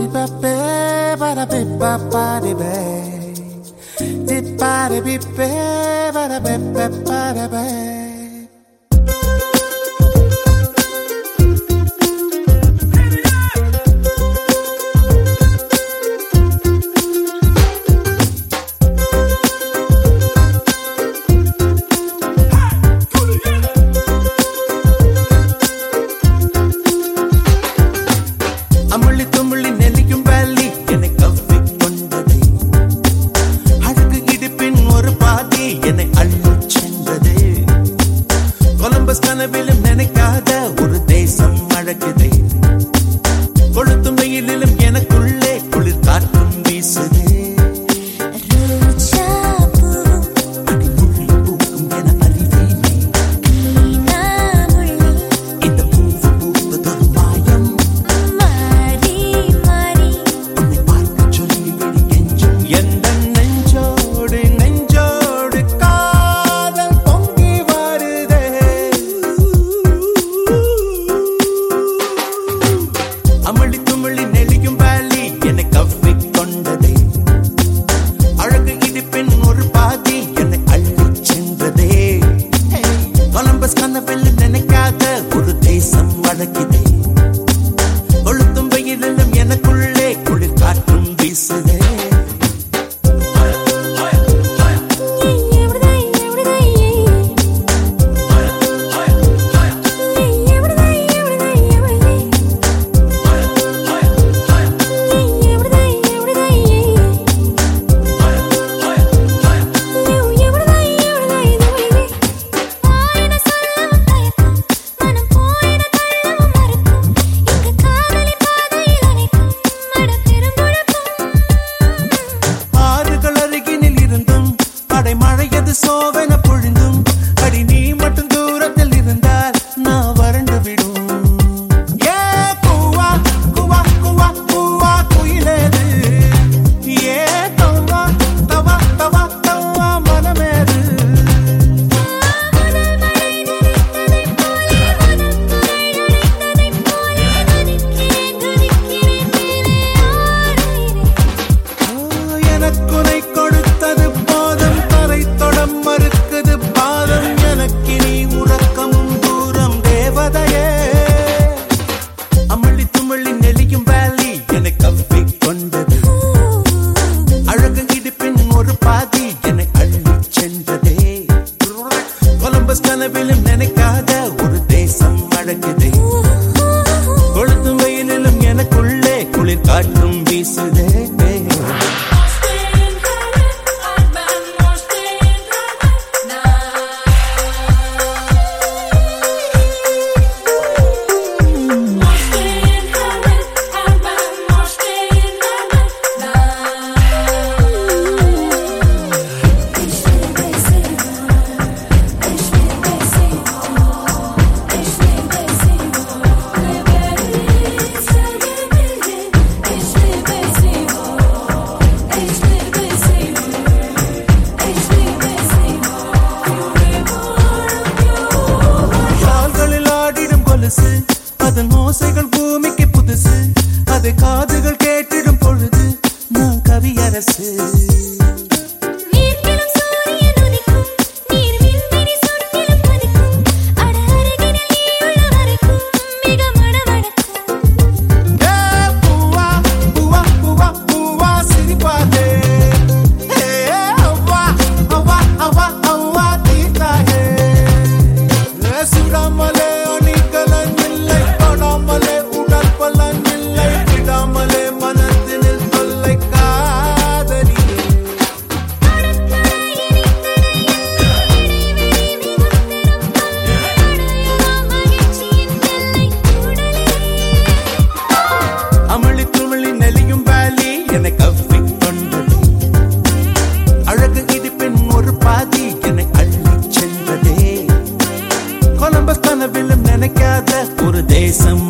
di ba pe ba da pe ba ba di be. Di ba di bi pe ba da pe pe ba da pe He said the soul சென்றதே Columbus கனவிலும் நினைக்காத ஒரு தேசம் அழகுதே கொளுத்தும் வெயிலிலும் எனக்குள்ளே குளிர் காற்றும் ஓசைகள் பூமிக்கு புதுசு அது காதுகள் கேட்டிடும் பொழுது நான் கவியரசு. தேசம்